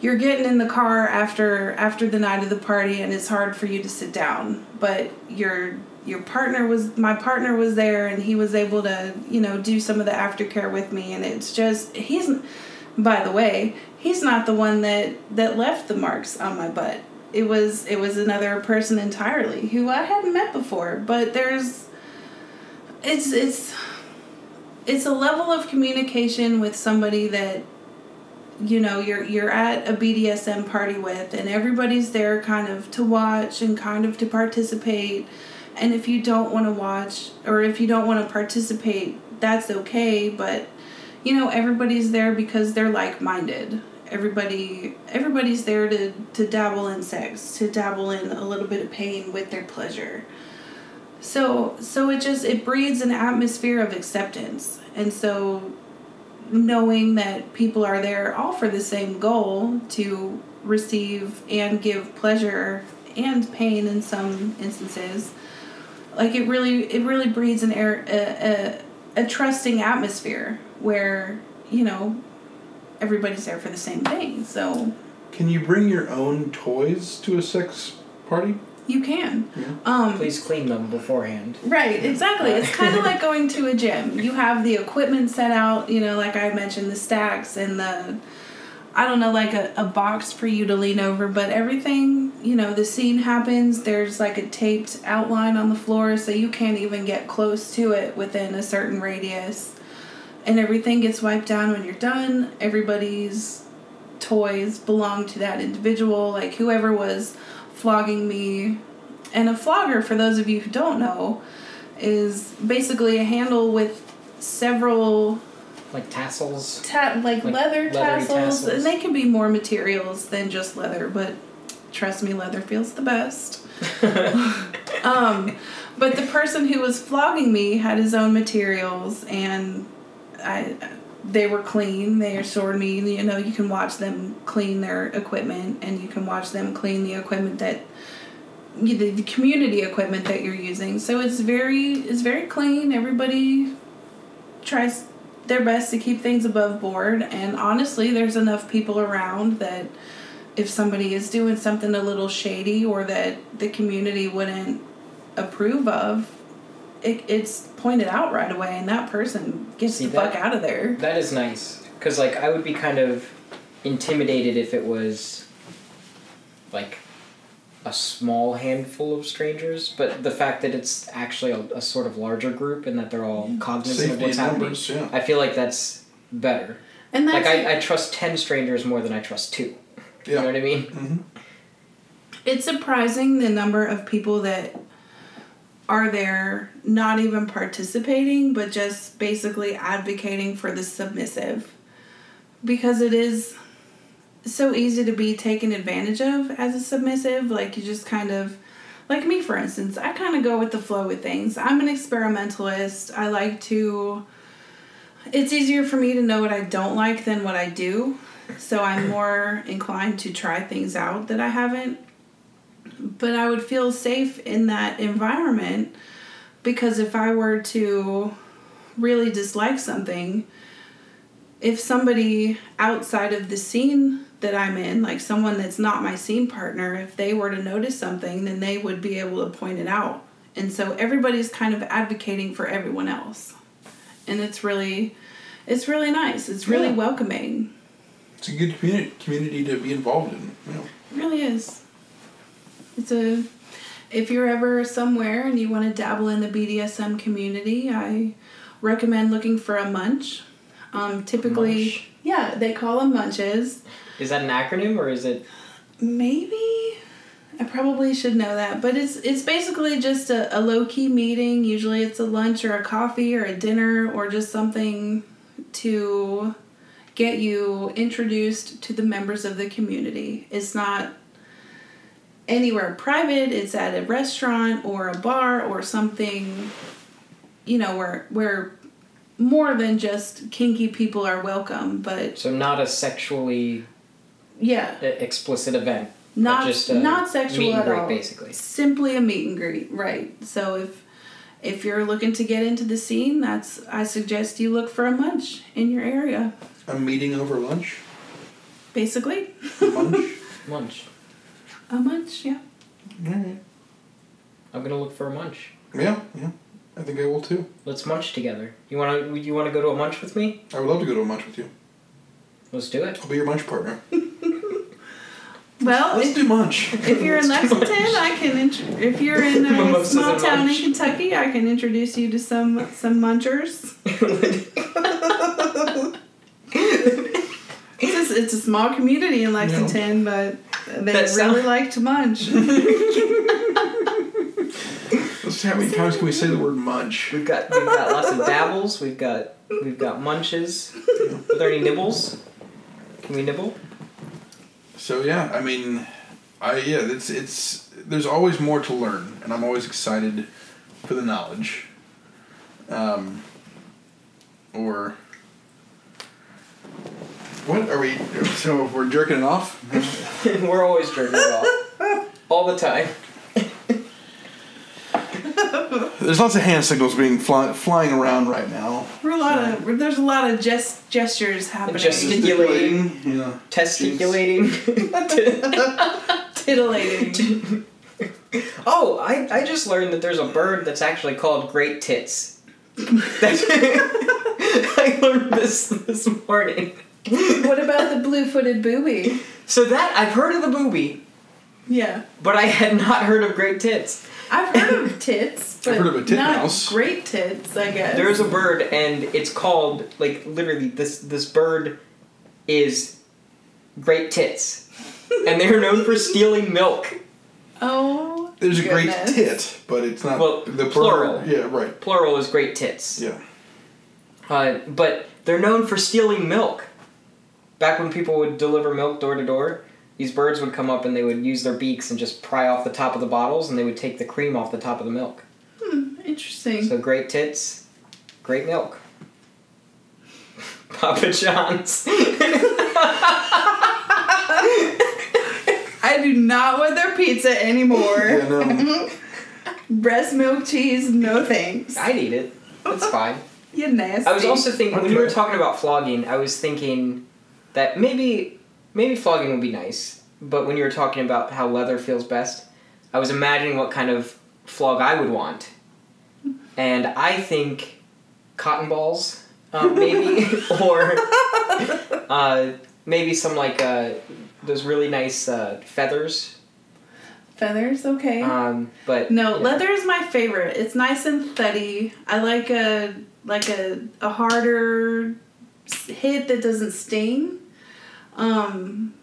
you're getting in the car after after the night of the party and it's hard for you to sit down. But your your partner was my partner was there and he was able to, you know, do some of the aftercare with me. And it's just he's by the way, he's not the one that that left the marks on my butt. It was it was another person entirely who I hadn't met before, but there's it's it's it's a level of communication with somebody that you know you're you're at a BDSM party with and everybody's there kind of to watch and kind of to participate and if you don't want to watch or if you don't want to participate that's okay but you know everybody's there because they're like-minded. Everybody everybody's there to to dabble in sex to dabble in a little bit of pain with their pleasure. So so it just it breeds an atmosphere of acceptance. And so knowing that people are there all for the same goal to receive and give pleasure and pain in some instances like it really it really breeds an air a, a, a trusting atmosphere where you know everybody's there for the same thing so Can you bring your own toys to a sex party? you can Yeah. um Please clean them beforehand. Right, exactly. It's kind of like going to a gym. You have the equipment set out, you know, like I mentioned, the stacks and the, I don't know, like a, a box for you to lean over, but everything, you know, the scene happens. There's like a taped outline on the floor, so you can't even get close to it within a certain radius. And everything gets wiped down when you're done. Everybody's toys belong to that individual. Like whoever was flogging me and a flogger, for those of you who don't know, is basically a handle with several Like tassels. ta- like, Like leather tassels, tassels. and they can be more materials than just leather, but trust me, leather feels the best. um, but the person who was flogging me had his own materials, and I they were clean. They assured me, you know, you can watch them clean their equipment, and you can watch them clean the equipment that you- the, the community equipment that you're using. So it's very it's very clean. Everybody tries their best to keep things above board, and honestly, there's enough people around that if somebody is doing something a little shady or that the community wouldn't approve of, it, it's pointed out right away, and that person gets See, the that- fuck out of there. That is nice. Because, like, I would be kind of intimidated if it was, like, a small handful of strangers. But the fact that it's actually a, a sort of larger group and that they're all cognizant of what's in happening, numbers, yeah. I feel like that's better. And that's Like, I, I trust 10 strangers more than I trust two. Yeah. You know what I mean? hmm It's surprising the number of people that are there not even participating, but just basically advocating for the submissive. Because it is so easy to be taken advantage of as a submissive. Like, you just kind of like me for instance, I kind of go with the flow with things. I'm an experimentalist. I like to it's easier for me to know what I don't like than what I do. So I'm more inclined to try things out that I haven't. But I would feel safe in that environment because if I were to really dislike something, if somebody outside of the scene that I'm in, like someone that's not my scene partner, if they were to notice something, then they would be able to point it out. And so everybody's kind of advocating for everyone else. And it's really it's really nice. It's really Yeah. welcoming. It's a good community community to be involved in. You know. It really is. It's a if you're ever somewhere and you want to dabble in the BDSM community, I recommend looking for a munch. Um, typically, Munch? yeah, they call them munches. Is that an acronym or is it? Maybe I probably should know that, but it's it's basically just a, a low key meeting. Usually, it's a lunch or a coffee or a dinner or just something to get you introduced to the members of the community. It's not anywhere private. It's at a restaurant or a bar or something. You know where where more than just kinky people are welcome, but So not a sexually yeah. explicit event. but not just a not sexual meet and at greet, all. basically. Simply a meet and greet, right? So if if you're looking to get into the scene, that's I suggest you look for a munch in your area. A meeting over lunch. Basically, Lunch. Munch. a munch, yeah. Alright. I'm gonna look for a munch. Yeah, yeah. I think I will too. Let's munch together. You wanna you wanna go to a munch with me? I would love to go to a munch with you. Let's do it. I'll be your munch partner. Well, Let's if, do munch. if you're in Lexington. I can. Int- if you're in a small and town in. Kentucky, I can introduce you to some some munchers. It's a, it's a small community in Lexington, but they That really sound- like to munch. Let's see how many times can we say the word munch? We've got we've got lots of dabbles. We've got we've got munches. Are there any nibbles? Can we nibble? So yeah, I mean, I yeah, it's it's there's always more to learn, and I'm always excited for the knowledge. Um, or what are we? So we're jerking it off. We're always jerking it off. All the time. There's lots of hand signals being fly, flying around right now. We're a lot of there's a lot of gest- gestures happening. Gesticulating. Yeah. Testiculating. titillating. oh, I, I just learned that there's a bird that's actually called great tits. I learned this this morning. what about the blue-footed booby? So that I've heard of the booby, Yeah, but I had not heard of great tits. I've heard of tits, but I've heard of a not titmouse. great tits. I guess There's a bird, and it's called like literally this this bird is great tits, and they're known for stealing milk. oh. There's a goodness. great tit, but it's not Well, the plural. bird- Yeah, right. Plural is great tits. Yeah. Uh, but they're known for stealing milk. Back when people would deliver milk door to door, these birds would come up and they would use their beaks and just pry off the top of the bottles, and they would take the cream off the top of the milk. Hmm, interesting. So great tits, great milk. Papa John's. I do not want their pizza anymore. Yeah, no. Breast milk cheese, no thanks. I'd eat it. That's fine. You nasty. I was also thinking when you were talking about flogging, I was thinking that maybe maybe flogging would be nice, but when you were talking about how leather feels best, I was imagining what kind of flog I would want, and I think cotton balls, uh, maybe, or uh, maybe some like uh, those really nice uh, feathers. feathers. Okay. Um, but No, yeah. leather is my favorite. It's nice and thuddy. I like a like a a harder hit that doesn't sting. Um,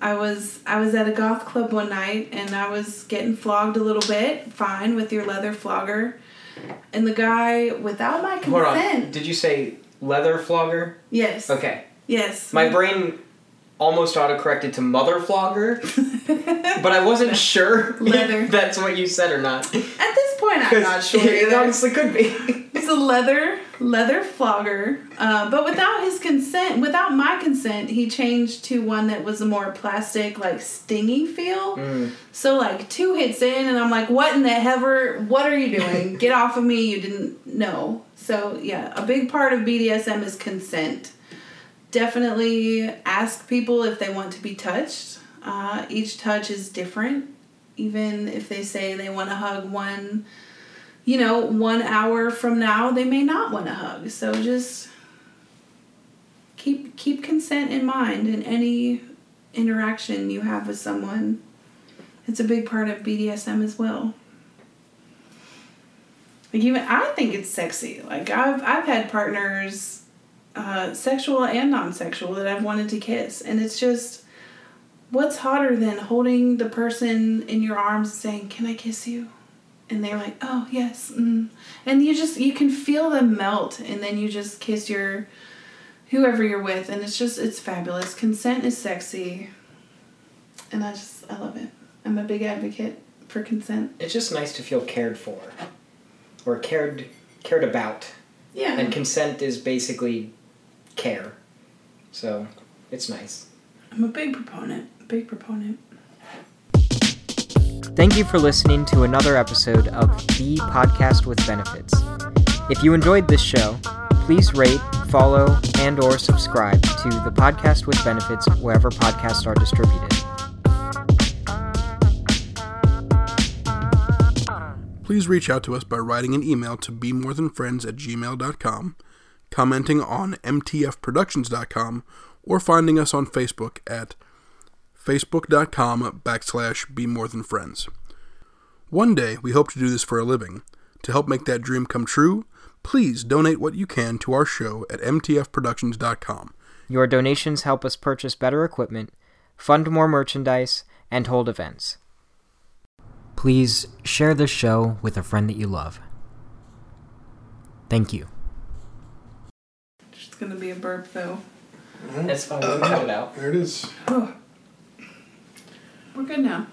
I was I was at a goth club one night and I was getting flogged a little bit. Fine with your leather flogger, and the guy without my Hold on. consent. Did you say leather flogger? Yes. Okay. Yes. My brain almost autocorrected to mother flogger, but I wasn't sure Leather. if that's what you said or not. At this point, I'm not sure. it honestly could be. It's a leather leather flogger, uh, but without his consent, without my consent, he changed to one that was a more plastic, like stingy feel. Mm. So like two hits in, and I'm like, "What in the heaver? What are you doing? Get off of me! You didn't know." So yeah, a big part of BDSM is consent. Definitely ask people if they want to be touched. Uh, each touch is different. Even if they say they want to hug one, you know, one hour from now, they may not want to hug. So just keep keep consent in mind in any interaction you have with someone. It's a big part of BDSM as well. Like even I think it's sexy. Like I've I've had partners, uh, sexual and non-sexual, that I've wanted to kiss, and it's just, what's hotter than holding the person in your arms and saying, "Can I kiss you?" And they're like, "Oh yes," mm. and you just you can feel them melt, and then you just kiss your whoever you're with, and it's just it's fabulous. Consent is sexy, and I just I love it. I'm a big advocate for consent. It's just nice to feel cared for, or cared cared about, Yeah. and consent is basically care. So, it's nice. I'm a big proponent. Big proponent. Thank you for listening to another episode of The Podcast with Benefits. If you enjoyed this show, please rate, follow, and or subscribe to The Podcast with Benefits wherever podcasts are distributed. Please reach out to us by writing an email to bemorethanfriends at gmail.com, commenting on mtfproductions.com, or finding us on Facebook at facebook.com backslash bemorethanfriends. One day, we hope to do this for a living. To help make that dream come true, please donate what you can to our show at mtfproductions.com. Your donations help us purchase better equipment, fund more merchandise, and hold events. Please share this show with a friend that you love. Thank you. It's gonna be a burp though. That's fine. We can uh, cut it out. There it is. We're good now.